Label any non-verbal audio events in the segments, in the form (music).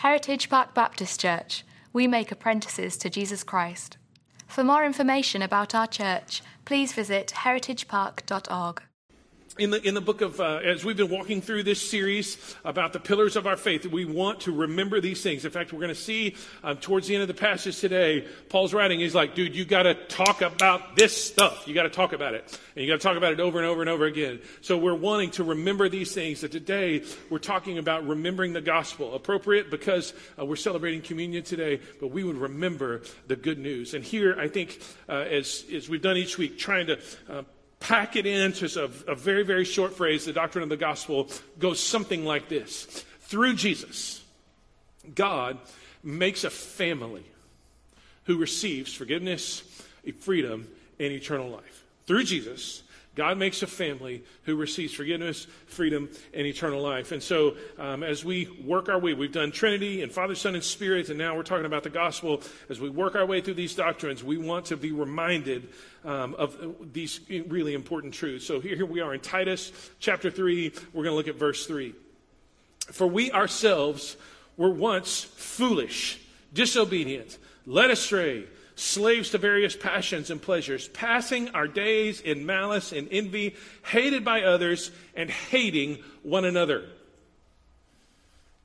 Heritage Park Baptist Church. We make apprentices to Jesus Christ. For more information about our church, please visit heritagepark.org. In the, in the book of, uh, as we've been walking through this series about the pillars of our faith, we want to remember these things. In fact, we're going to see um, towards the end of the passage today, Paul's writing, he's like, dude, you got to talk about this stuff. You got to talk about it. And you got to talk about it over and over and over again. So we're wanting to remember these things. That today we're talking about remembering the gospel. Appropriate because uh, we're celebrating communion today, but we would remember the good news. And here, I think, uh, as, as we've done each week, trying to uh, pack it into a, a very, very short phrase, the doctrine of the gospel goes something like this Through Jesus, God makes a family who receives forgiveness, freedom, and eternal life. Through Jesus, God makes a family who receives forgiveness, freedom, and eternal life. And so, um, as we work our way, we've done Trinity and Father, Son, and Spirit, and now we're talking about the gospel. As we work our way through these doctrines, we want to be reminded um, of these really important truths. So, here, here we are in Titus chapter 3. We're going to look at verse 3. For we ourselves were once foolish, disobedient, led astray slaves to various passions and pleasures, passing our days in malice and envy, hated by others, and hating one another.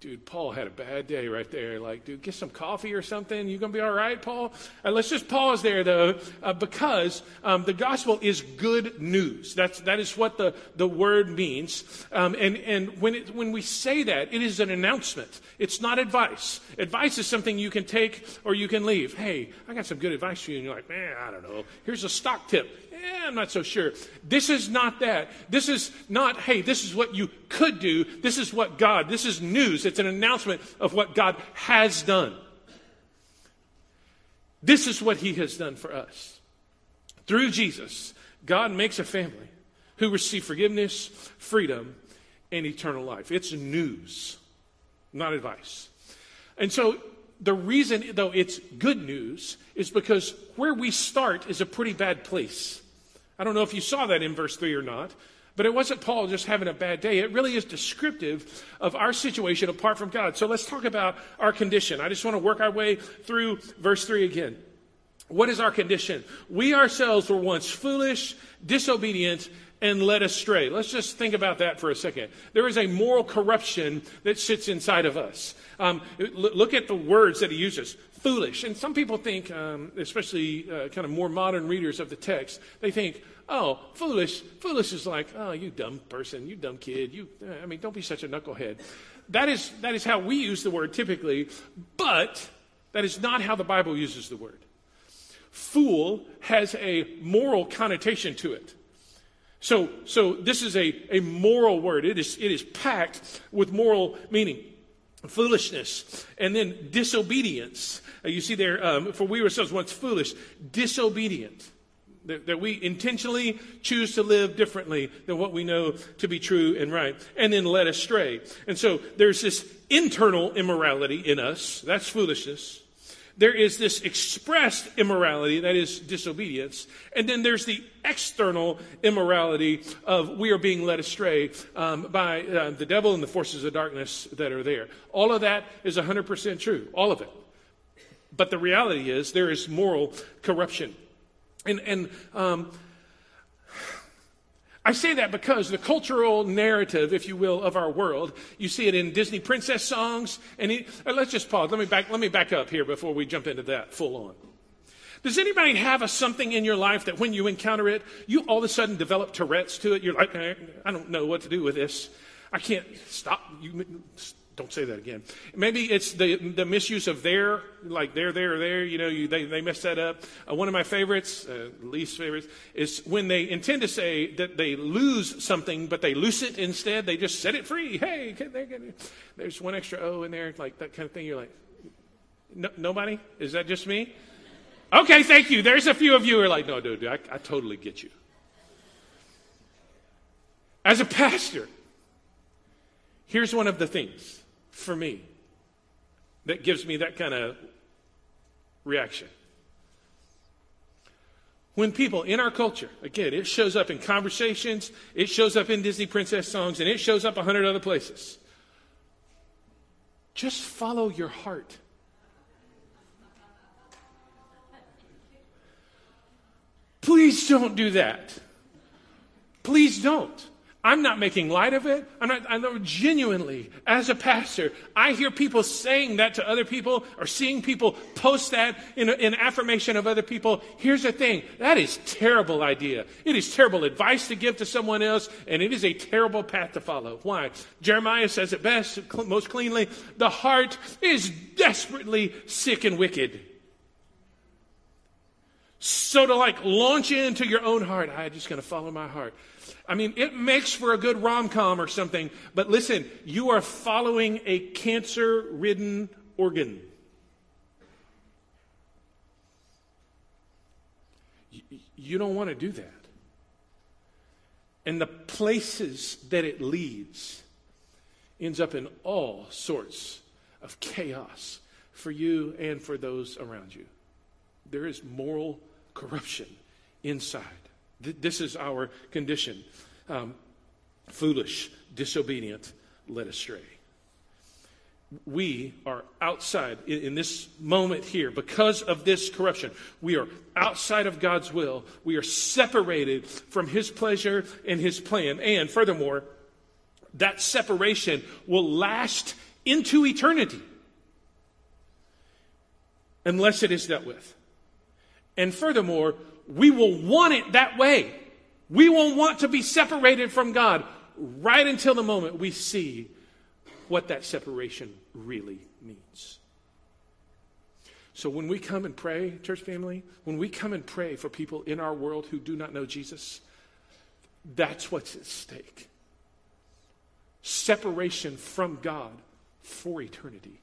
Dude, Paul had a bad day right there. Like, dude, get some coffee or something. You gonna be all right, Paul? Uh, let's just pause there, though, uh, because um, the gospel is good news. That's that is what the, the word means. Um, and and when it, when we say that, it is an announcement. It's not advice. Advice is something you can take or you can leave. Hey, I got some good advice for you, and you're like, man, I don't know. Here's a stock tip. Eh, I'm not so sure. This is not that. This is not, hey, this is what you could do. This is what God, this is news. It's an announcement of what God has done. This is what He has done for us. Through Jesus, God makes a family who receive forgiveness, freedom, and eternal life. It's news, not advice. And so the reason, though it's good news, is because where we start is a pretty bad place. I don't know if you saw that in verse 3 or not, but it wasn't Paul just having a bad day. It really is descriptive of our situation apart from God. So let's talk about our condition. I just want to work our way through verse 3 again. What is our condition? We ourselves were once foolish, disobedient, and led astray. Let's just think about that for a second. There is a moral corruption that sits inside of us. Um, look at the words that he uses foolish. And some people think, um, especially uh, kind of more modern readers of the text, they think, oh, foolish. Foolish is like, oh, you dumb person, you dumb kid. You, uh, I mean, don't be such a knucklehead. That is, that is how we use the word typically, but that is not how the Bible uses the word. Fool has a moral connotation to it. So, so this is a, a moral word. It is, it is packed with moral meaning foolishness, and then disobedience. Uh, you see there, um, for we ourselves once foolish, disobedient. That, that, we intentionally choose to live differently than what we know to be true and right, and then led astray. And so there's this internal immorality in us. That's foolishness. There is this expressed immorality, that is disobedience. And then there's the external immorality of we are being led astray um, by uh, the devil and the forces of darkness that are there. All of that is 100% true, all of it. But the reality is there is moral corruption. And, and um, I say that because the cultural narrative, if you will, of our world, you see it in Disney princess songs. And it, uh, let's just pause. Let me back. Let me back up here before we jump into that full on. Does anybody have a something in your life that when you encounter it, you all of a sudden develop Tourette's to it? You're like, I don't know what to do with this. I can't stop. You don't say that again. Maybe it's the, the misuse of there, like there, there, there. You know, you, they, they mess that up. Uh, one of my favorites, uh, least favorites, is when they intend to say that they lose something, but they loose it instead. They just set it free. Hey, there's one extra O in there, like that kind of thing. You're like, no, nobody? Is that just me? Okay, thank you. There's a few of you who are like, no, dude, I, I totally get you. As a pastor, here's one of the things for me that gives me that kind of reaction. When people in our culture, again, it shows up in conversations, it shows up in Disney princess songs, and it shows up a hundred other places. Just follow your heart. Please don't do that. Please don't. I'm not making light of it. I'm not, I know genuinely, as a pastor, I hear people saying that to other people or seeing people post that in, in affirmation of other people. Here's the thing. That is terrible idea. It is terrible advice to give to someone else, and it is a terrible path to follow. Why? Jeremiah says it best, most cleanly. The heart is desperately sick and wicked. So to like launch into your own heart, I'm just going to follow my heart. I mean, it makes for a good rom com or something, but listen, you are following a cancer ridden organ. You don't want to do that. And the places that it leads ends up in all sorts of chaos for you and for those around you. There is moral corruption inside. This is our condition. Um, foolish, disobedient, led astray. We are outside in, in, this moment here because of this corruption. We are outside of God's will. We are separated from His pleasure and His plan. And furthermore, that separation will last into eternity unless it is dealt with. And furthermore, we will want it that way. We will want to be separated from God right until the moment we see what that separation really means. So when we come and pray, church family, when we come and pray for people in our world who do not know Jesus, that's what's at stake. Separation from God for eternity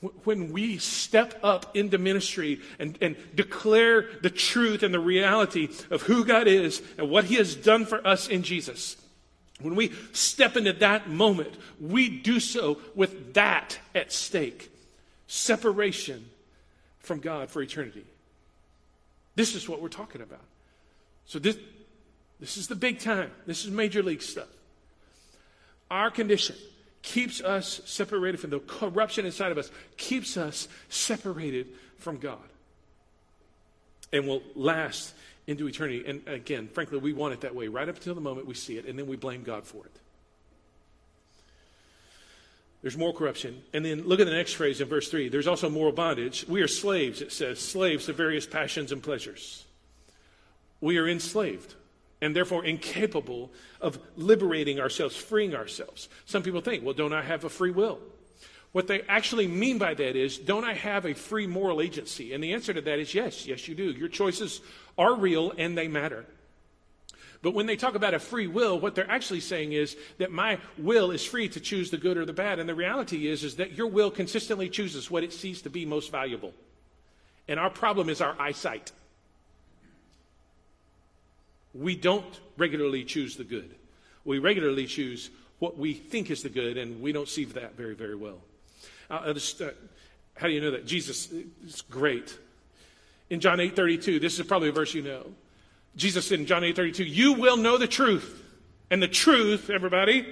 when we step up into ministry and, and declare the truth and the reality of who God is and what He has done for us in Jesus, when we step into that moment, we do so with that at stake separation from God for eternity. This is what we're talking about. So, this, this is the big time. This is major league stuff. Our condition keeps us separated from the corruption inside of us, keeps us separated from God, and will last into eternity. And again, frankly, we want it that way right up until the moment we see it, and then we blame God for it. There's more corruption. And then look at the next phrase in verse 3. There's also moral bondage. We are slaves, it says, slaves to various passions and pleasures. We are enslaved and therefore incapable of liberating ourselves, freeing ourselves. Some people think, well, don't I have a free will? What they actually mean by that is, don't I have a free moral agency? And the answer to that is yes, yes, you do. Your choices are real and they matter. But when they talk about a free will, what they're actually saying is that my will is free to choose the good or the bad. And the reality is, is that your will consistently chooses what it sees to be most valuable. And our problem is our eyesight we don't regularly choose the good. We regularly choose what we think is the good, and we don't see that very, very well. Uh, just, uh, how do you know that? Jesus is great. In John 8 32, this is probably a verse you know. Jesus said in John 8 32, You will know the truth, and the truth, everybody,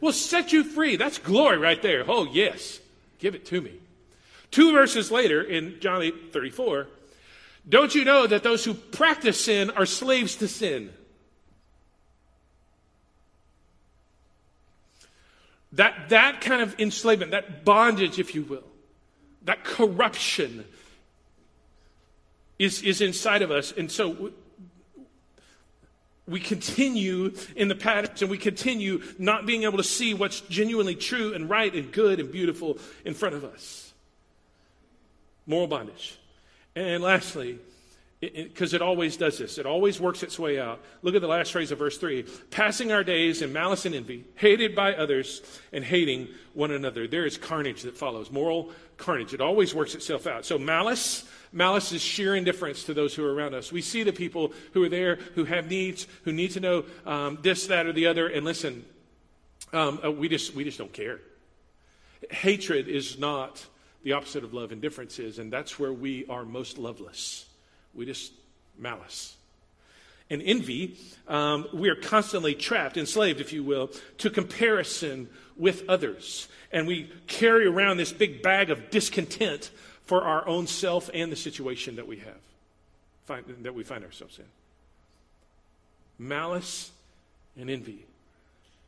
will set you free. That's glory right there. Oh, yes. Give it to me. Two verses later, in John 8 34, don't you know that those who practice sin are slaves to sin? That, that kind of enslavement, that bondage, if you will, that corruption is, is inside of us. And so we continue in the patterns and we continue not being able to see what's genuinely true and right and good and beautiful in front of us. Moral bondage. And lastly, because it, it, it, always does this, it always works its way out. Look at the last phrase of verse 3 passing our days in malice and envy, hated by others, and hating one another. There is carnage that follows, moral carnage. It always works itself out. So, malice. Malice is sheer indifference to those who are around us. We see the people who are there, who have needs, who need to know um, this, that, or the other, and listen, um, uh, we, just, we just don't care. Hatred is not the opposite of love, indifference is, and that's where we are most loveless. We just malice. and envy, um, we are constantly trapped, enslaved, if you will, to comparison with others. And we carry around this big bag of discontent for our own self and the situation that we have, find, that we find ourselves in. Malice and envy.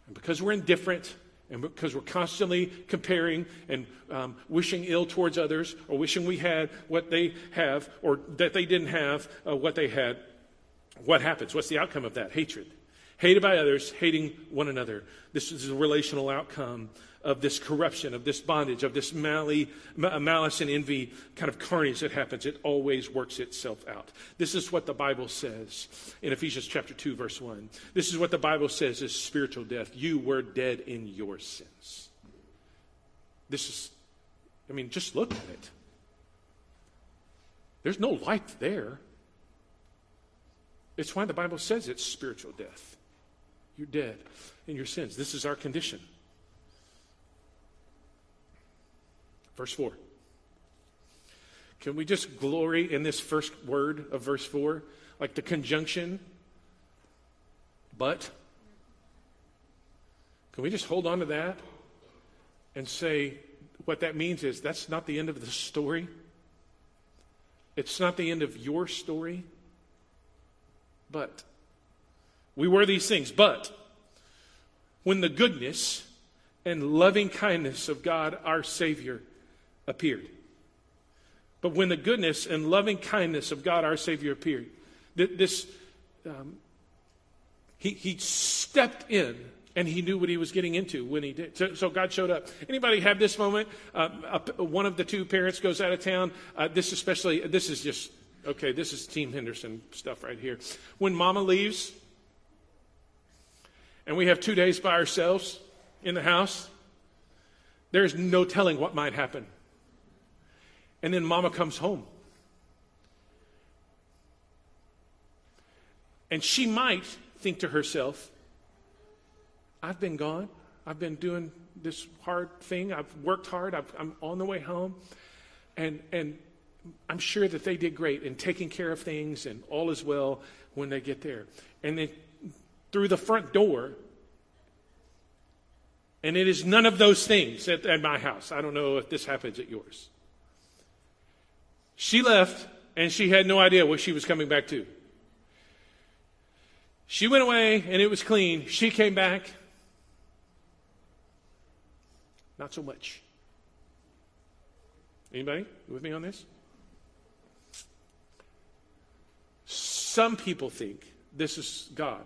And because we're indifferent, and because we're constantly comparing and um, wishing ill towards others, or wishing we had what they have, or that they didn't have uh, what they had, what happens? What's the outcome of that? Hatred. Hated by others, hating one another. This is a relational outcome of this corruption, of this bondage, of this mali, malice and envy kind of carnage that happens. It always works itself out. This is what the Bible says in Ephesians chapter 2, verse 1. This is what the Bible says is spiritual death. You were dead in your sins. This is, I mean, just look at it. There's no light there. It's why the Bible says it's spiritual death. You're dead in your sins. This is our condition. Verse 4. Can we just glory in this first word of verse 4? Like the conjunction, but? Can we just hold on to that and say what that means is that's not the end of the story? It's not the end of your story. But we were these things. But when the goodness and loving kindness of God our Savior appeared. But when the goodness and loving kindness of God our Savior appeared, this, um, he, he stepped in and he knew what he was getting into when he did. So, so God showed up. Anybody have this moment? Uh, one of the two parents goes out of town. Uh, this especially, this is just Okay, this is Team Henderson stuff right here. When mama leaves and we have two days by ourselves in the house, there's no telling what might happen. And then mama comes home. And she might think to herself, I've been gone. I've been doing this hard thing. I've worked hard. i am on the way home. And, and I'm sure that they did great in taking care of things and all is well when they get there. And then through the front door, and it is none of those things at, at my house. I don't know if this happens at yours. She left and she had no idea what she was coming back to. She went away and it was clean. She came back. Not so much. Anybody with me on this? Some people think this is God.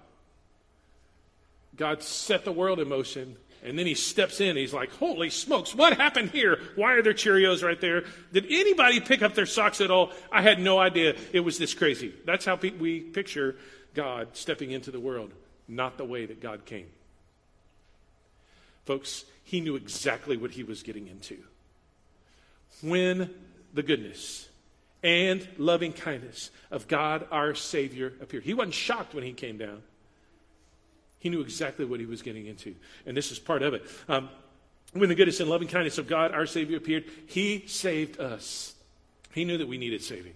God set the world in motion, and then he steps in. He's like, Holy smokes, what happened here? Why are there Cheerios right there? Did anybody pick up their socks at all? I had no idea it was this crazy. That's how we picture God stepping into the world, not the way that God came. Folks, he knew exactly what he was getting into. When the goodness, and loving kindness of God our Savior appeared. He wasn't shocked when he came down. He knew exactly what he was getting into. And this is part of it. Um, when the goodness and loving kindness of God our Savior appeared, he saved us. He knew that we needed saving.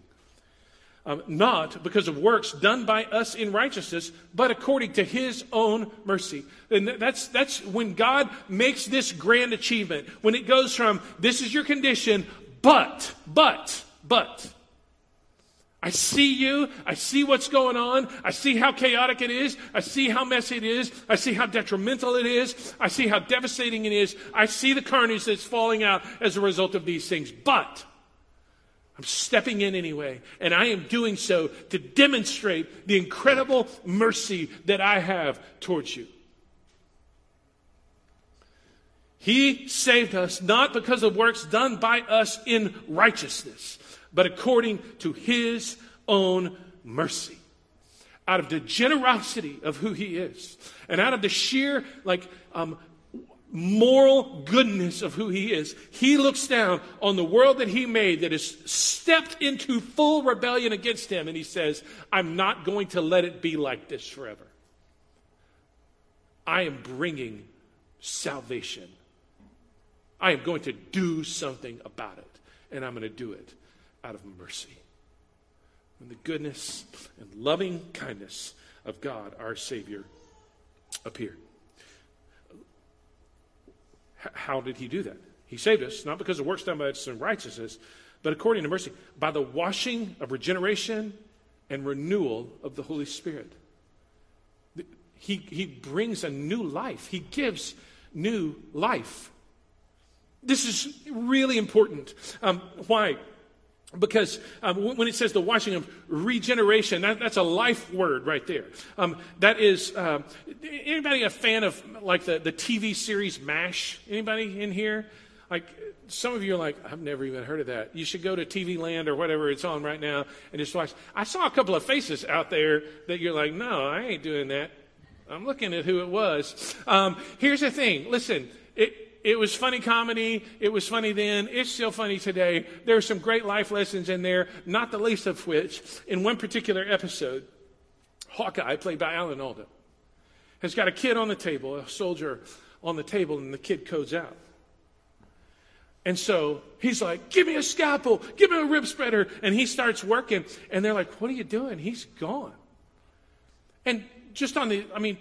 Um, not because of works done by us in righteousness, but according to his own mercy. And that's, that's when God makes this grand achievement, when it goes from, this is your condition, but, but, but I see you. I see what's going on. I see how chaotic it is. I see how messy it is. I see how detrimental it is. I see how devastating it is. I see the carnage that's falling out as a result of these things. But I'm stepping in anyway, and I am doing so to demonstrate the incredible mercy that I have towards you. He saved us not because of works done by us in righteousness but according to his own mercy. Out of the generosity of who he is, and out of the sheer, like, um, moral goodness of who he is, he looks down on the world that he made that has stepped into full rebellion against him, and he says, I'm not going to let it be like this forever. I am bringing salvation. I am going to do something about it, and I'm going to do it out of mercy. When the goodness and loving kindness of God, our Savior, appeared. How did he do that? He saved us, not because of works done by us in righteousness, but according to mercy, by the washing of regeneration and renewal of the Holy Spirit. He, he brings a new life, He gives new life. This is really important. Um, why? Because um, when it says the washing of regeneration, that, that's a life word right there. Um, that is, uh, anybody a fan of like the, the TV series MASH? Anybody in here? Like some of you are like, I've never even heard of that. You should go to TV Land or whatever it's on right now and just watch. I saw a couple of faces out there that you're like, no, I ain't doing that. I'm looking at who it was. Um, here's the thing. Listen, it, it was funny comedy. It was funny then. It's still funny today. There are some great life lessons in there, not the least of which, in one particular episode, Hawkeye, played by Alan Alda, has got a kid on the table, a soldier on the table, and the kid codes out. And so he's like, Give me a scalpel, give me a rib spreader. And he starts working, and they're like, What are you doing? He's gone. And just on the, I mean,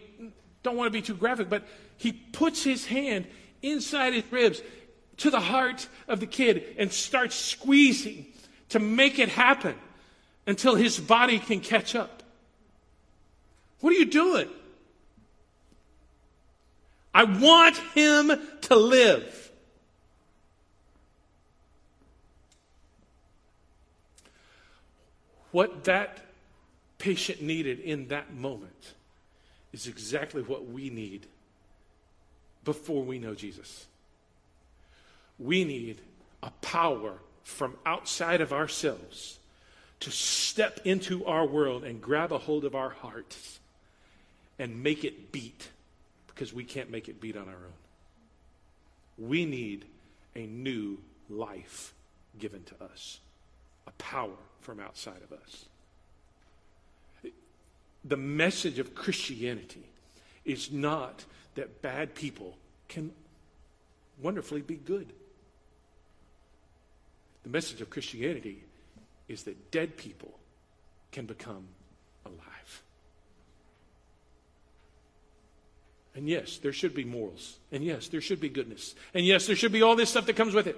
don't want to be too graphic, but he puts his hand inside his ribs to the heart of the kid and starts squeezing to make it happen until his body can catch up. What are you doing? I want him to live. What that patient needed in that moment is exactly what we need before we know Jesus. We need a power from outside of ourselves to step into our world and grab a hold of our hearts and make it beat because we can't make it beat on our own. We need a new life given to us, a power from outside of us. The message of Christianity is not that bad people can wonderfully be good. The message of Christianity is that dead people can become alive. And yes, there should be morals. And yes, there should be goodness. And yes, there should be all this stuff that comes with it.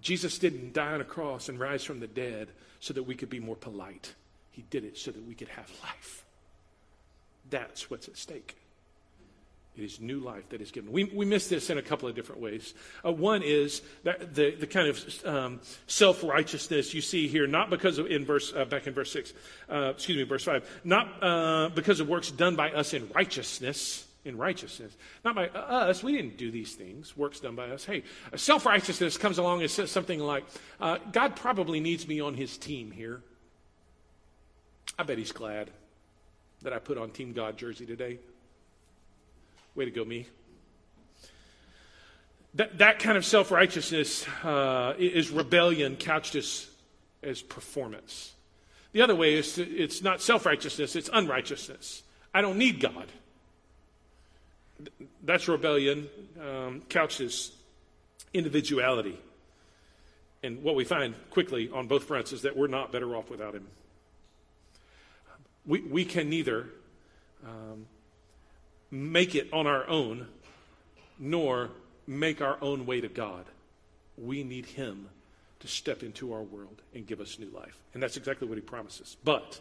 Jesus didn't die on a cross and rise from the dead so that we could be more polite. He did it so that we could have life. That's what's at stake. It is new life that is given. We, we miss this in a couple of different ways. Uh, one is the, the kind of um, self righteousness you see here, not because of in verse uh, back in verse six, uh, excuse me, verse five, not uh, because of works done by us in righteousness, in righteousness. Not by us. We didn't do these things. Works done by us. Hey, self righteousness comes along and says something like, uh, God probably needs me on his team here. I bet he's glad that I put on Team God jersey today. Way to go, me. That, that kind of self righteousness uh, is rebellion couched as, as performance. The other way is to, it's not self righteousness, it's unrighteousness. I don't need God. That's rebellion, um, couched as individuality. And what we find quickly on both fronts is that we're not better off without Him. We, we can neither um, make it on our own nor make our own way to God. We need Him to step into our world and give us new life. And that's exactly what He promises. But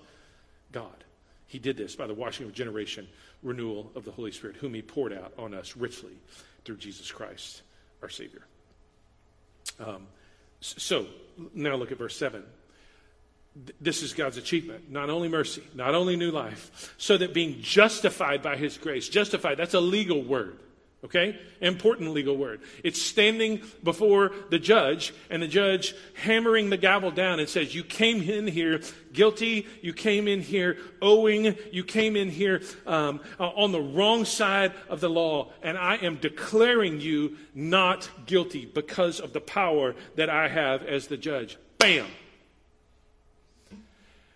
God, He did this by the washing of generation, renewal of the Holy Spirit, whom He poured out on us richly through Jesus Christ, our Savior. Um, so now look at verse 7 this is God's achievement. Not only mercy, not only new life, so that being justified by his grace, justified, that's a legal word. Okay? Important legal word. It's standing before the judge and the judge hammering the gavel down and says, You came in here guilty. You came in here owing. You came in here um, uh, on the wrong side of the law. And I am declaring you not guilty because of the power that I have as the judge. Bam!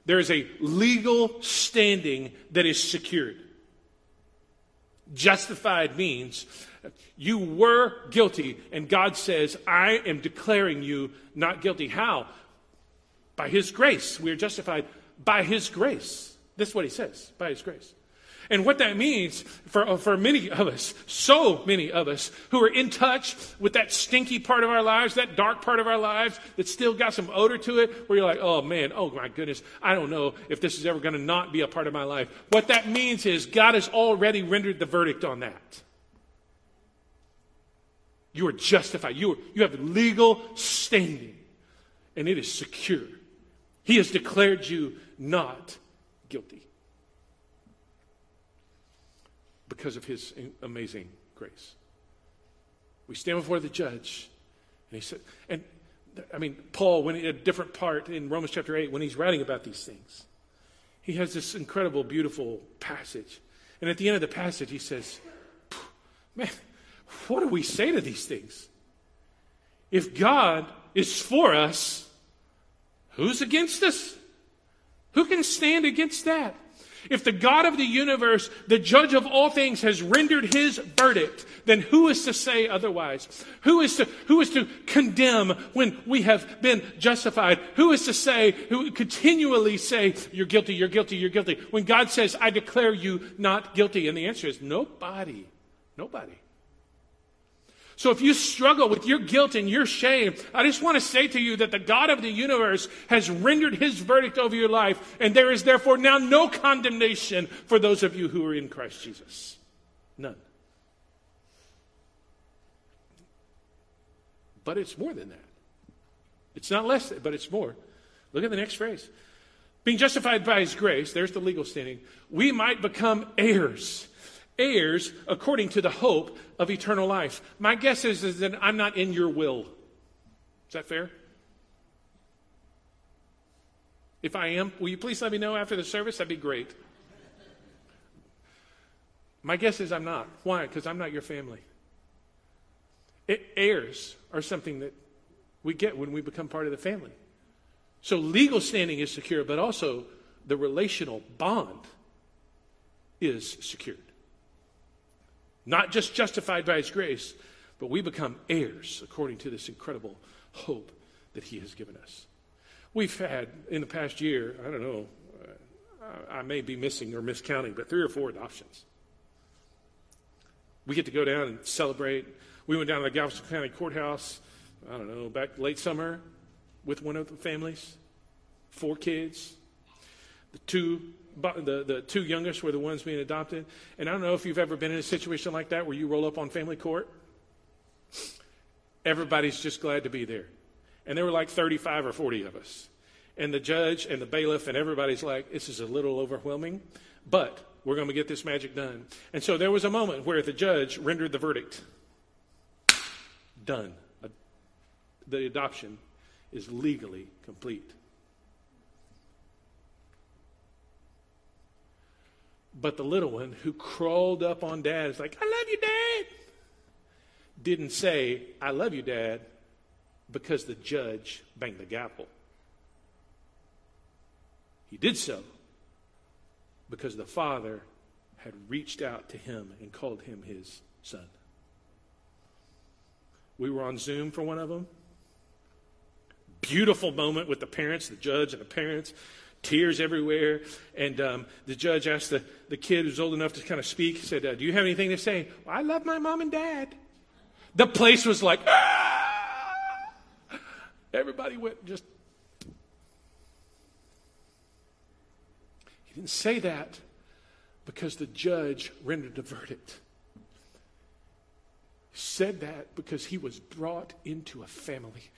There is a legal standing that is secured. Justified means you were guilty, and God says, I am declaring you not guilty. How? By His grace, we are justified by his grace. This is what he says by his grace. And what that means for, uh, for many of us, so many of us who are in touch with that stinky part of our lives, that dark part of our lives that still got some odor to it, where you're like, oh man, oh my goodness, I don't know if this is ever going to not be a part of my life. What that means is God has already rendered the verdict on that. You are justified. You, are, you have legal standing, and it is secure. He has declared you not guilty because of his amazing grace. We stand before the judge, and he said, and I mean, Paul, when a different part in Romans chapter 8, when he's writing about these things, he has this incredible, beautiful passage. And at the end of the passage, he says, Man, what do we say to these things? If God is for us, who's against us? Who can stand against that? If the God of the universe, the judge of all things, has rendered his verdict, then who is to say otherwise? Who is to, who is to condemn when we have been justified? Who is to say, who continually say, you're guilty, you're guilty, you're guilty, when God says, I declare you not guilty? And the answer is nobody. Nobody. So if you struggle with your guilt and your shame, I just want to say to you that the God of the universe has rendered his verdict over your life, and there is therefore now no condemnation for those of you who are in Christ Jesus. None. But it's more than that. It's not less, but it's more. Look at the next phrase. Being justified by his grace, there's the legal standing, we might become heirs heirs according to the hope of eternal life. My guess is, is that I'm not in your will. Is that fair? If I am, will you please let me know after the service? That'd be great. My guess is I'm not. Why? Because I'm not your family. It, heirs are something that we get when we become part of the family. So legal standing is secure, but also the relational bond is secured. Not just justified by his grace, but we become heirs according to this incredible hope that he has given us. We've had in the past year, I don't know, uh, I may be missing or miscounting, but three or four adoptions. We get to go down and celebrate. We went down to the Galveston County Courthouse, I don't know, back late summer with one of the families, four kids. The two the, the two youngest were the ones being adopted. And I don't know if you've ever been in a situation like that where you roll up on family court. Everybody's just glad to be there. And there were like 35 or 40 of us. And the judge and the bailiff and everybody's like, this is a little overwhelming, but we're going to get this magic done. And so there was a moment where the judge rendered the verdict done. The adoption is legally complete. But the little one who crawled up on dad is like, I love you, dad. Didn't say, I love you, dad, because the judge banged the gavel. He did so because the father had reached out to him and called him his son. We were on Zoom for one of them. Beautiful moment with the parents, the judge and the parents tears everywhere. And um, the judge asked the, the kid who's old enough to kind of speak, said, uh, Do you have anything to say? Well, I love my mom and dad. The place was like, ah! Everybody went just. He didn't say that because the judge rendered a verdict. He said that because he was brought into a family.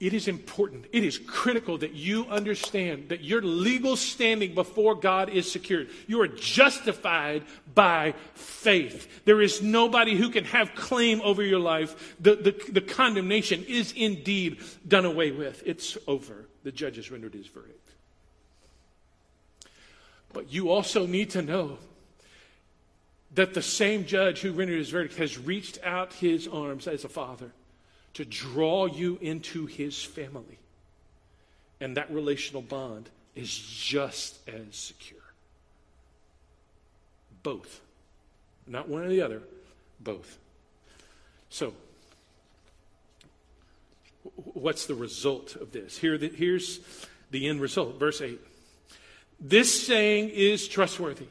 It is important, it is critical that you understand that your legal standing before God is secured. You are justified by faith. There is nobody who can have claim over your life. The, the, the condemnation is indeed done away with. It's over. The judge has rendered his verdict. But you also need to know that the same judge who rendered his verdict has reached out his arms as a father to draw you into his family. And that relational bond is just as secure. Both. Not one or the other, both. So, what's the result of this? Here, the, here's the end result. Verse 8. This saying is trustworthy.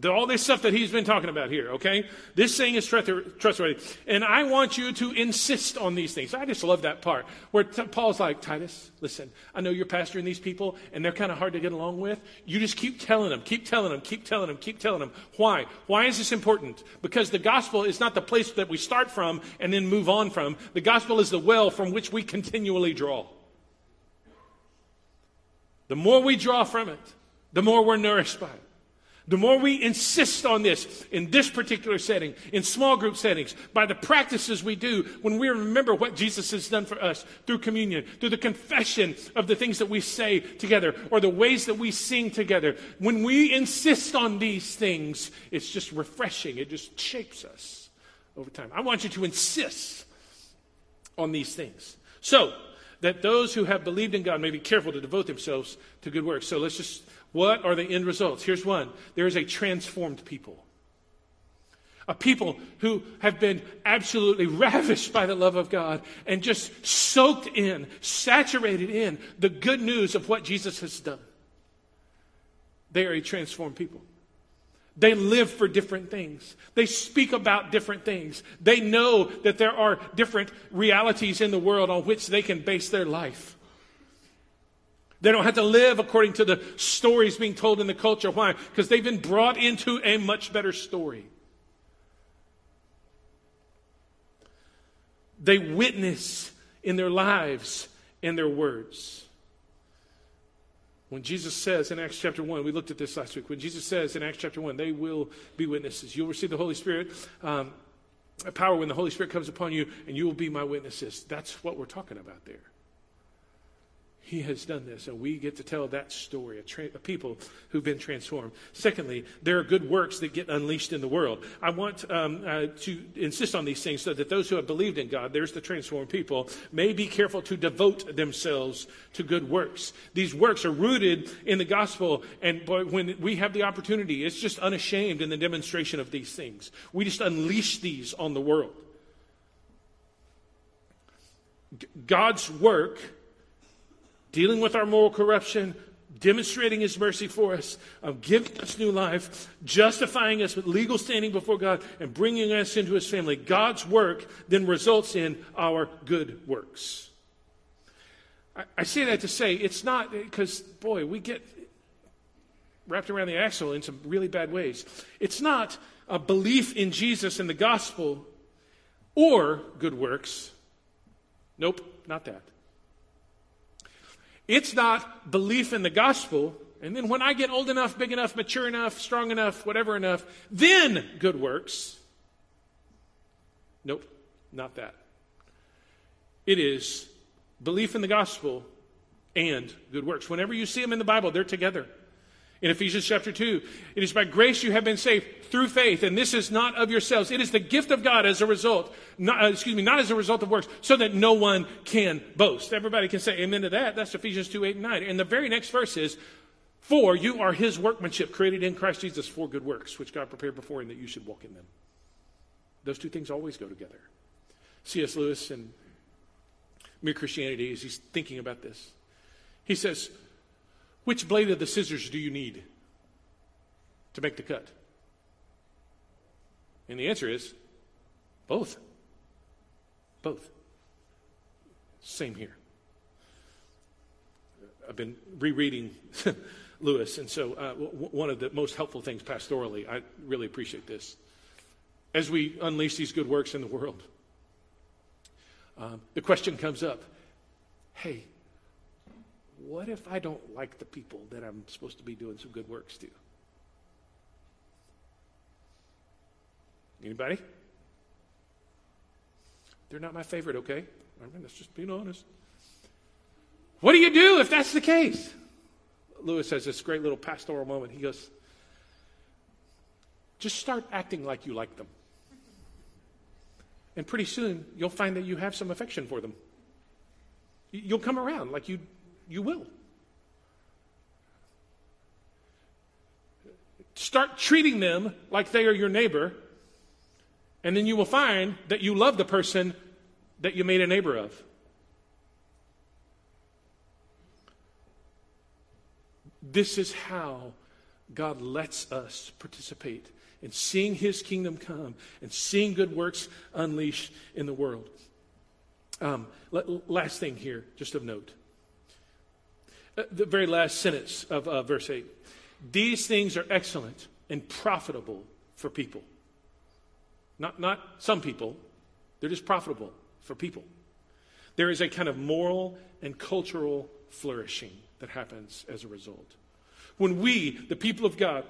The, all this stuff that he's been talking about here, okay? This saying is trustworthy. And I want you to insist on these things. I just love that part where t- Paul's like, Titus, listen, I know you're pastoring these people and they're kind of hard to get along with. You just keep telling them, keep telling them, keep telling them, keep telling them. Why? Why is this important? Because the gospel is not the place that we start from and then move on from. The gospel is the well from which we continually draw. The more we draw from it, the more we're nourished by it. The more we insist on this in this particular setting, in small group settings, by the practices we do when we remember what Jesus has done for us through communion, through the confession of the things that we say together, or the ways that we sing together, when we insist on these things, it's just refreshing. It just shapes us over time. I want you to insist on these things. So, that those who have believed in God may be careful to devote themselves to good works. So let's just what are the end results? Here's one there is a transformed people. A people who have been absolutely (laughs) ravished by the love of God and just soaked in, saturated in the good news of what Jesus has done. They are a transformed people. They live for different things. They speak about different things. They know that there are different realities in the world on which they can base their life. They don't have to live according to the stories being told in the culture. Why? Because they've been brought into a much better story. They witness in their lives and their words. When Jesus says in Acts chapter 1, we looked at this last week. When Jesus says in Acts chapter 1, they will be witnesses. You'll receive the Holy Spirit, um, power when the Holy Spirit comes upon you, and you will be my witnesses. That's what we're talking about there. He has done this, and we get to tell that story of, tra- of, people who've been transformed. Secondly, there are good works that get unleashed in the world. I want um, uh, to insist on these things so that those who have believed in God, there's the transformed people, may be careful to devote themselves to good works. These works are rooted in the gospel, and boy, when we have the opportunity, it's just unashamed in the demonstration of these things. We just unleash these on the world. God's work dealing with our moral corruption, demonstrating his mercy for us, of giving us new life, justifying us with legal standing before God, and bringing us into his family. God's work then results in our good works. I, I say that to say it's not because, boy, we get wrapped around the axle in some really bad ways. It's not a belief in Jesus and the gospel or good works. Nope, not that. It's not belief in the gospel. And then when I get old enough, big enough, mature enough, strong enough, whatever enough, then good works. Nope, not that. It is belief in the gospel and good works. Whenever you see them in the Bible, they're together. In Ephesians chapter 2, it is by grace you have been saved through faith, and this is not of yourselves. It is the gift of God as a result, not, uh, excuse me, not as a result of works, so that no one can boast. Everybody can say amen to that. That's Ephesians 2, 8, and 9. And the very next verse is, For you are his workmanship, created in Christ Jesus for good works, which God prepared before and that you should walk in them. Those two things always go together. C.S. Lewis and Mere Christianity, as he's thinking about this, he says, which blade of the scissors do you need to make the cut? And the answer is both. Both. Same here. I've been rereading (laughs) Lewis, and so uh, w- one of the most helpful things pastorally, I really appreciate this. As we unleash these good works in the world, um, the question comes up hey, what if I don't like the people that I'm supposed to be doing some good works to? Anybody? They're not my favorite, okay? I mean, that's just being honest. What do you do if that's the case? Lewis has this great little pastoral moment. He goes, just start acting like you like them. And pretty soon, you'll find that you have some affection for them. You'll come around like you you will. Start treating them like they are your neighbor, and then you will find that you love the person that you made a neighbor of. This is how God lets us participate in seeing his kingdom come and seeing good works unleashed in the world. Um, last thing here, just of note. Uh, the very last sentence of uh, verse 8. These things are excellent and profitable for people. Not, not some people, they're just profitable for people. There is a kind of moral and cultural flourishing that happens as a result. When we, the people of God,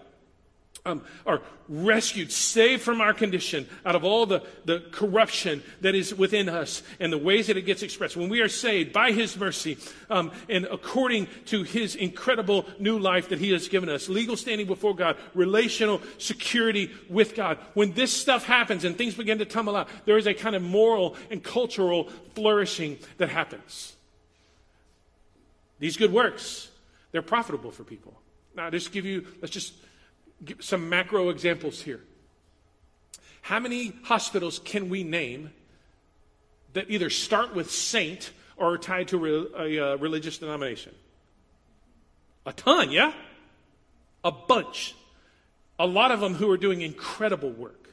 um, are rescued, saved from our condition, out of all the, the corruption that is within us and the ways that it gets expressed. When we are saved by His mercy um, and according to His incredible new life that He has given us, legal standing before God, relational security with God, when this stuff happens and things begin to tumble out, there is a kind of moral and cultural flourishing that happens. These good works, they're profitable for people. Now, just give you, let's just some macro examples here. How many hospitals can we name that either start with saint or are tied to a, a religious denomination? A ton, yeah? A bunch. A lot of them who are doing incredible work.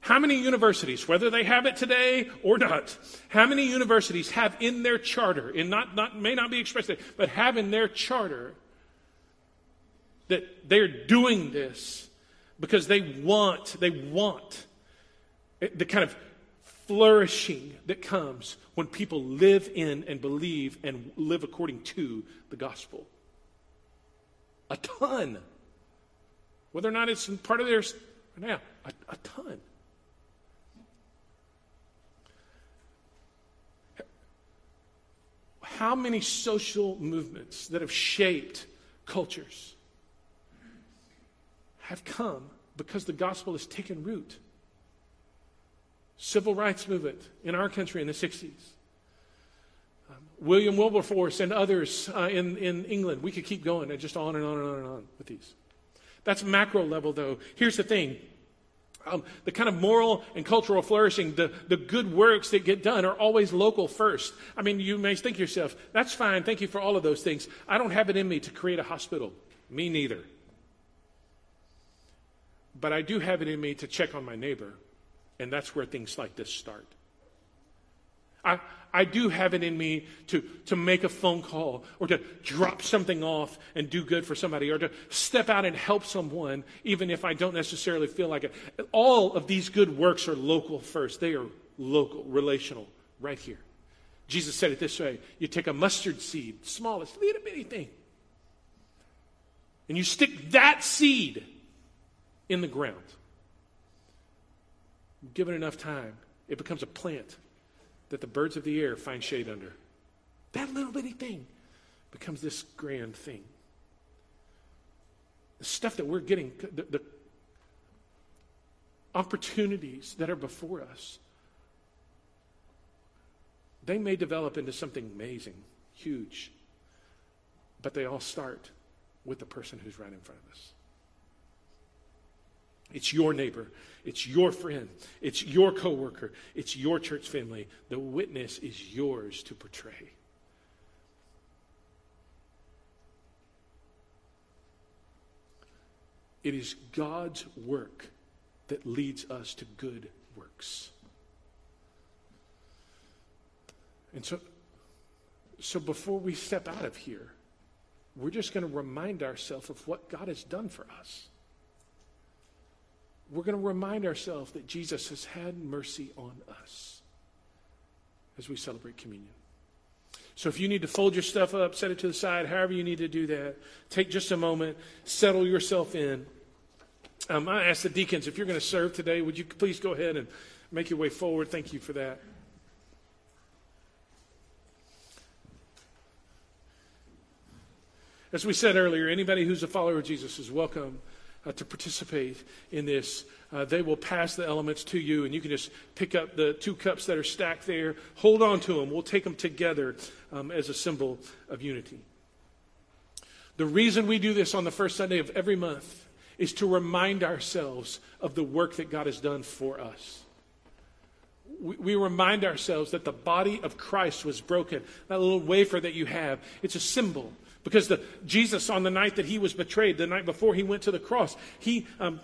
How many universities, whether they have it today or not, how many universities have in their charter, and not, not may not be expressed, but have in their charter that they're doing this because they want, they want the kind of flourishing that comes when people live in and believe and live according to the gospel. A ton. Whether or not it's part of their, now, a, a ton. How many social movements that have shaped cultures have come because the gospel has taken root. Civil rights movement in our country in the 60s. Um, William Wilberforce and others uh, in, in England. We could keep going and just on and on and on and on with these. That's macro level, though. Here's the thing um, the kind of moral and cultural flourishing, the, the good works that get done are always local first. I mean, you may think yourself, that's fine. Thank you for all of those things. I don't have it in me to create a hospital. Me neither. But I do have it in me to check on my neighbor, and that's where things like this start. I, I do have it in me to, to make a phone call or to drop something off and do good for somebody or to step out and help someone, even if I don't necessarily feel like it. All of these good works are local first, they are local, relational, right here. Jesus said it this way you take a mustard seed, smallest, little bitty thing, and you stick that seed in the ground. Given enough time, it becomes a plant that the birds of the air find shade under. That little bitty thing becomes this grand thing. The stuff that we're getting, the, the opportunities that are before us, they may develop into something amazing, huge, but they all start with the person who's right in front of us. It's your neighbor. It's your friend. It's your coworker. It's your church family. The witness is yours to portray. It is God's work that leads us to good works. And so, so before we step out of here, we're just going to remind ourselves of what God has done for us we're going to remind ourselves that Jesus has had mercy on us as we celebrate communion. So if you need to fold your stuff up, set it to the side, however you need to do that, take just a moment, settle yourself in. Um, I ask the deacons, if you're going to serve today, would you please go ahead and make your way forward? Thank you for that. As we said earlier, anybody who's a follower of Jesus is welcome uh, to participate in this. Uh, they will pass the elements to you, and you can just pick up the two cups that are stacked there, hold on to them. We'll take them together um, as a symbol of unity. The reason we do this on the first Sunday of every month is to remind ourselves of the work that God has done for us. We, we remind ourselves that the body of Christ was broken. That little wafer that you have, it's a symbol Because the, Jesus, on the night that he was betrayed, the night before he went to the cross, he um,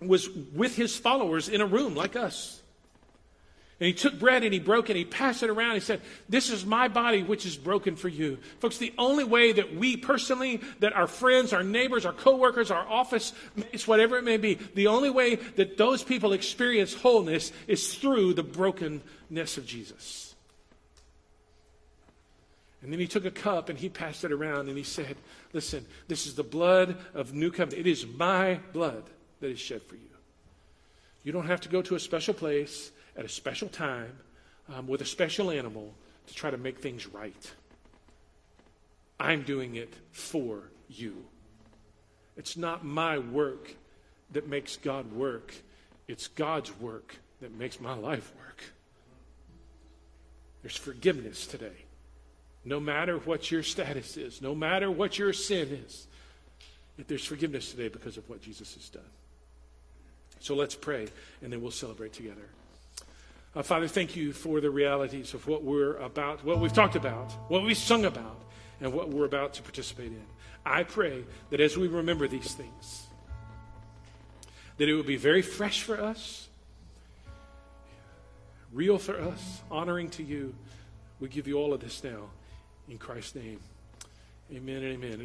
was with his followers in a room like us. And he took bread and he broke it and he passed it around. He said, This is my body which is broken for you. Folks, the only way that we personally, that our friends, our neighbors, our coworkers, our office mates, whatever it may be, the only way that those people experience wholeness is through the brokenness of Jesus. And then he took a cup and he passed it around and he said, Listen, this is the blood of new covenant. It is my blood that is shed for you. You don't have to go to a special place at a special time um, with a special animal to try to make things right. I'm doing it for you. It's not my work that makes God work, it's God's work that makes my life work. There's forgiveness today. No matter what your status is, no matter what your sin is, there's forgiveness today because of what Jesus has done. So let's pray, and then we'll celebrate together. Uh, Father, thank you for the realities of what we're about, what we've talked about, what we've sung about, and what we're about to participate in. I pray that as we remember these things, that it will be very fresh for us, real for us, honoring to you. We give you all of this now in Christ's name. Amen and amen.